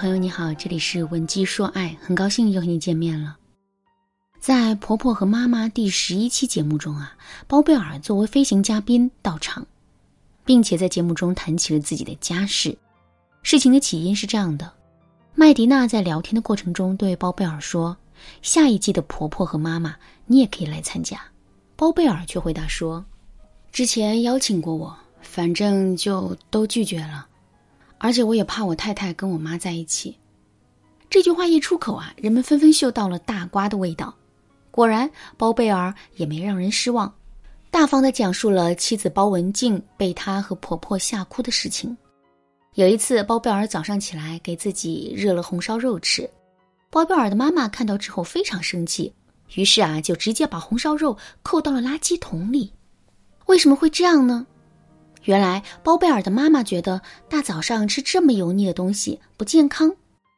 朋友你好，这里是文姬说爱，很高兴又和你见面了。在婆婆和妈妈第十一期节目中啊，包贝尔作为飞行嘉宾到场，并且在节目中谈起了自己的家事。事情的起因是这样的：麦迪娜在聊天的过程中对包贝尔说：“下一季的婆婆和妈妈，你也可以来参加。”包贝尔却回答说：“之前邀请过我，反正就都拒绝了。”而且我也怕我太太跟我妈在一起。这句话一出口啊，人们纷纷嗅到了大瓜的味道。果然，包贝尔也没让人失望，大方的讲述了妻子包文婧被他和婆婆吓哭的事情。有一次，包贝尔早上起来给自己热了红烧肉吃，包贝尔的妈妈看到之后非常生气，于是啊，就直接把红烧肉扣到了垃圾桶里。为什么会这样呢？原来包贝尔的妈妈觉得大早上吃这么油腻的东西不健康，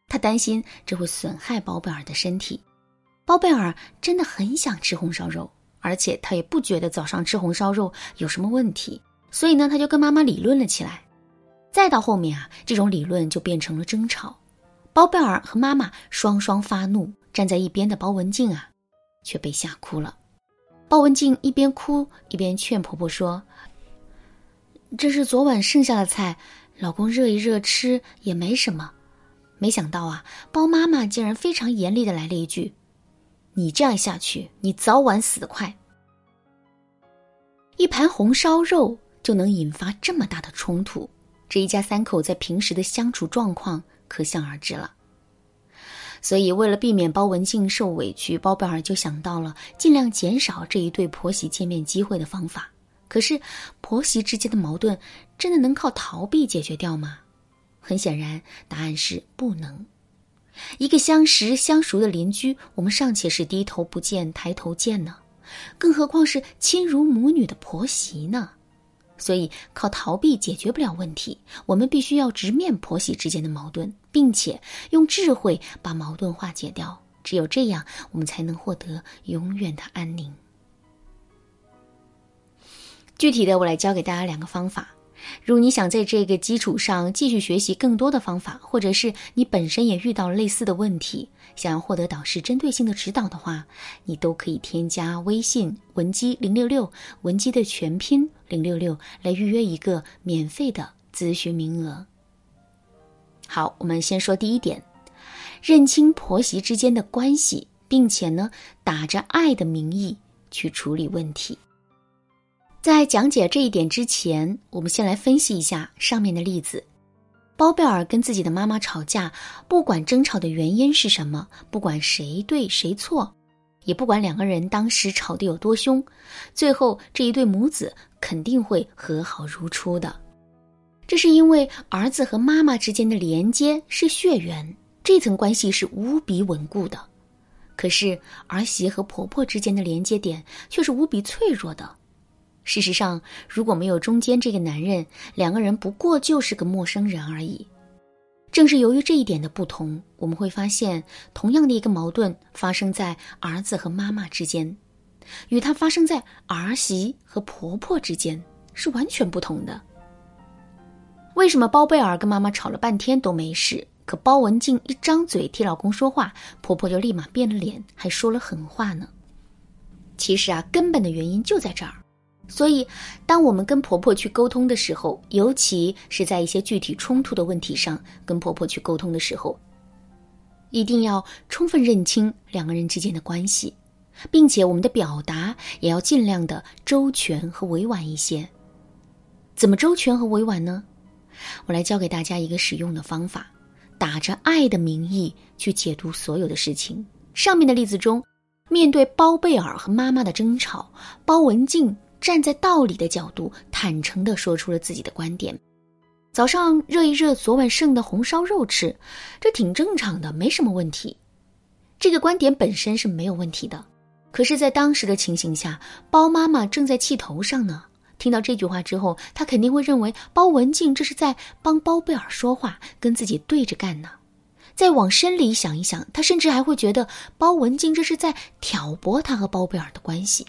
她担心这会损害包贝尔的身体。包贝尔真的很想吃红烧肉，而且他也不觉得早上吃红烧肉有什么问题，所以呢，他就跟妈妈理论了起来。再到后面啊，这种理论就变成了争吵，包贝尔和妈妈双双发怒，站在一边的包文婧啊，却被吓哭了。包文婧一边哭一边劝婆婆说。这是昨晚剩下的菜，老公热一热吃也没什么。没想到啊，包妈妈竟然非常严厉的来了一句：“你这样下去，你早晚死得快。”一盘红烧肉就能引发这么大的冲突，这一家三口在平时的相处状况可想而知了。所以，为了避免包文婧受委屈，包贝尔就想到了尽量减少这一对婆媳见面机会的方法。可是，婆媳之间的矛盾真的能靠逃避解决掉吗？很显然，答案是不能。一个相识相熟的邻居，我们尚且是低头不见抬头见呢，更何况是亲如母女的婆媳呢？所以，靠逃避解决不了问题，我们必须要直面婆媳之间的矛盾，并且用智慧把矛盾化解掉。只有这样，我们才能获得永远的安宁。具体的，我来教给大家两个方法。如果你想在这个基础上继续学习更多的方法，或者是你本身也遇到了类似的问题，想要获得导师针对性的指导的话，你都可以添加微信文姬零六六，文姬的全拼零六六来预约一个免费的咨询名额。好，我们先说第一点，认清婆媳之间的关系，并且呢，打着爱的名义去处理问题。在讲解这一点之前，我们先来分析一下上面的例子。包贝尔跟自己的妈妈吵架，不管争吵的原因是什么，不管谁对谁错，也不管两个人当时吵得有多凶，最后这一对母子肯定会和好如初的。这是因为儿子和妈妈之间的连接是血缘，这层关系是无比稳固的。可是儿媳和婆婆之间的连接点却是无比脆弱的。事实上，如果没有中间这个男人，两个人不过就是个陌生人而已。正是由于这一点的不同，我们会发现，同样的一个矛盾发生在儿子和妈妈之间，与它发生在儿媳和婆婆之间是完全不同的。为什么包贝尔跟妈妈吵了半天都没事，可包文婧一张嘴替老公说话，婆婆就立马变了脸，还说了狠话呢？其实啊，根本的原因就在这儿。所以，当我们跟婆婆去沟通的时候，尤其是在一些具体冲突的问题上跟婆婆去沟通的时候，一定要充分认清两个人之间的关系，并且我们的表达也要尽量的周全和委婉一些。怎么周全和委婉呢？我来教给大家一个实用的方法：打着爱的名义去解读所有的事情。上面的例子中，面对包贝尔和妈妈的争吵，包文婧。站在道理的角度，坦诚地说出了自己的观点。早上热一热昨晚剩的红烧肉吃，这挺正常的，没什么问题。这个观点本身是没有问题的。可是，在当时的情形下，包妈妈正在气头上呢。听到这句话之后，她肯定会认为包文静这是在帮包贝尔说话，跟自己对着干呢。再往深里想一想，她甚至还会觉得包文静这是在挑拨她和包贝尔的关系。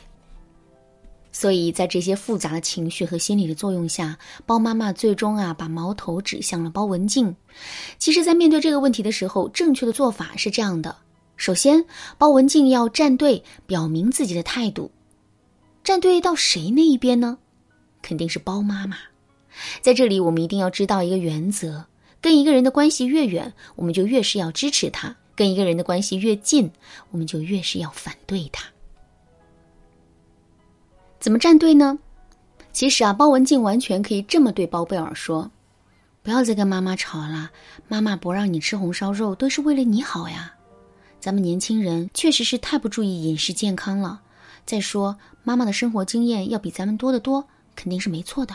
所以在这些复杂的情绪和心理的作用下，包妈妈最终啊把矛头指向了包文静。其实，在面对这个问题的时候，正确的做法是这样的：首先，包文静要站队，表明自己的态度。站队到谁那一边呢？肯定是包妈妈。在这里，我们一定要知道一个原则：跟一个人的关系越远，我们就越是要支持他；跟一个人的关系越近，我们就越是要反对他。怎么站队呢？其实啊，包文静完全可以这么对包贝尔说：“不要再跟妈妈吵了，妈妈不让你吃红烧肉都是为了你好呀。咱们年轻人确实是太不注意饮食健康了。再说，妈妈的生活经验要比咱们多得多，肯定是没错的。”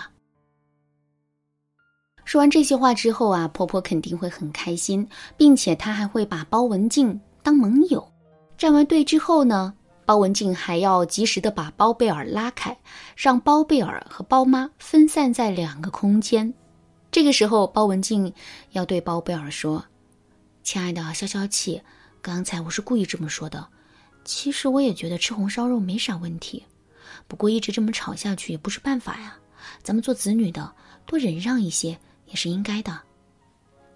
说完这些话之后啊，婆婆肯定会很开心，并且她还会把包文静当盟友。站完队之后呢？包文静还要及时的把包贝尔拉开，让包贝尔和包妈分散在两个空间。这个时候，包文静要对包贝尔说：“亲爱的，消消气，刚才我是故意这么说的。其实我也觉得吃红烧肉没啥问题，不过一直这么吵下去也不是办法呀。咱们做子女的，多忍让一些也是应该的。”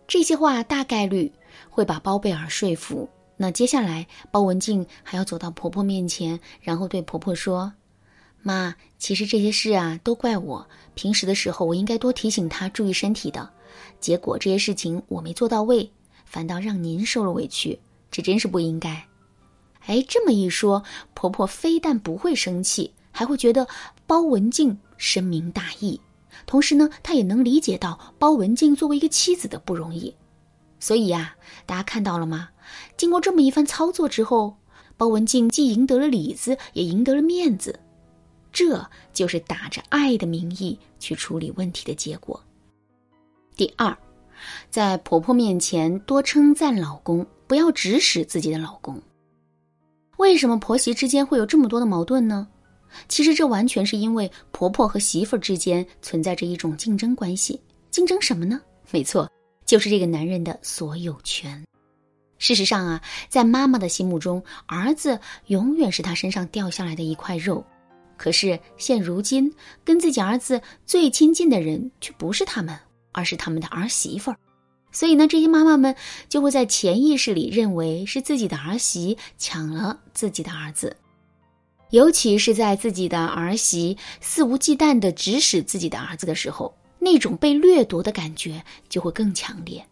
这些话大概率会把包贝尔说服。那接下来，包文静还要走到婆婆面前，然后对婆婆说：“妈，其实这些事啊，都怪我。平时的时候，我应该多提醒她注意身体的。结果这些事情我没做到位，反倒让您受了委屈，这真是不应该。”哎，这么一说，婆婆非但不会生气，还会觉得包文静深明大义，同时呢，她也能理解到包文静作为一个妻子的不容易。所以呀，大家看到了吗？经过这么一番操作之后，包文静既赢得了里子，也赢得了面子。这就是打着爱的名义去处理问题的结果。第二，在婆婆面前多称赞老公，不要指使自己的老公。为什么婆媳之间会有这么多的矛盾呢？其实这完全是因为婆婆和媳妇之间存在着一种竞争关系。竞争什么呢？没错。就是这个男人的所有权。事实上啊，在妈妈的心目中，儿子永远是他身上掉下来的一块肉。可是现如今，跟自己儿子最亲近的人却不是他们，而是他们的儿媳妇儿。所以呢，这些妈妈们就会在潜意识里认为是自己的儿媳抢了自己的儿子。尤其是在自己的儿媳肆无忌惮地指使自己的儿子的时候。那种被掠夺的感觉就会更强烈。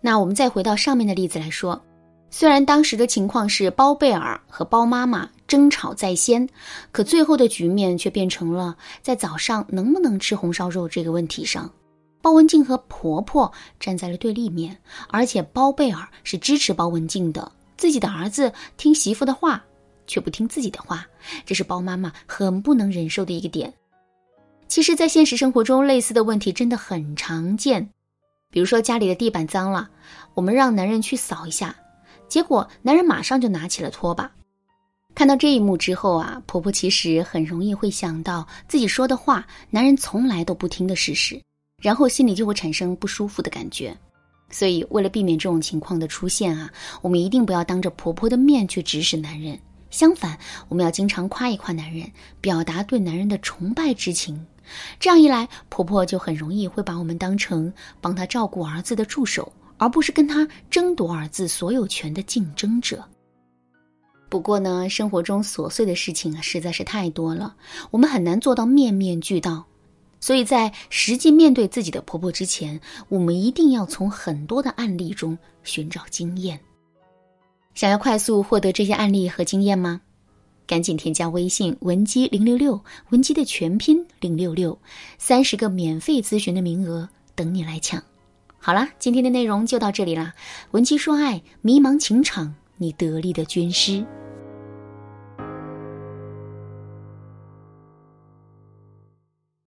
那我们再回到上面的例子来说，虽然当时的情况是包贝尔和包妈妈争吵在先，可最后的局面却变成了在早上能不能吃红烧肉这个问题上，包文静和婆婆站在了对立面，而且包贝尔是支持包文静的，自己的儿子听媳妇的话却不听自己的话，这是包妈妈很不能忍受的一个点。其实，在现实生活中，类似的问题真的很常见。比如说，家里的地板脏了，我们让男人去扫一下，结果男人马上就拿起了拖把。看到这一幕之后啊，婆婆其实很容易会想到自己说的话，男人从来都不听的事实，然后心里就会产生不舒服的感觉。所以，为了避免这种情况的出现啊，我们一定不要当着婆婆的面去指使男人。相反，我们要经常夸一夸男人，表达对男人的崇拜之情。这样一来，婆婆就很容易会把我们当成帮她照顾儿子的助手，而不是跟她争夺儿子所有权的竞争者。不过呢，生活中琐碎的事情啊实在是太多了，我们很难做到面面俱到。所以在实际面对自己的婆婆之前，我们一定要从很多的案例中寻找经验。想要快速获得这些案例和经验吗？赶紧添加微信文姬零六六，文姬的全拼零六六，三十个免费咨询的名额等你来抢。好了，今天的内容就到这里啦。文姬说爱，迷茫情场，你得力的军师。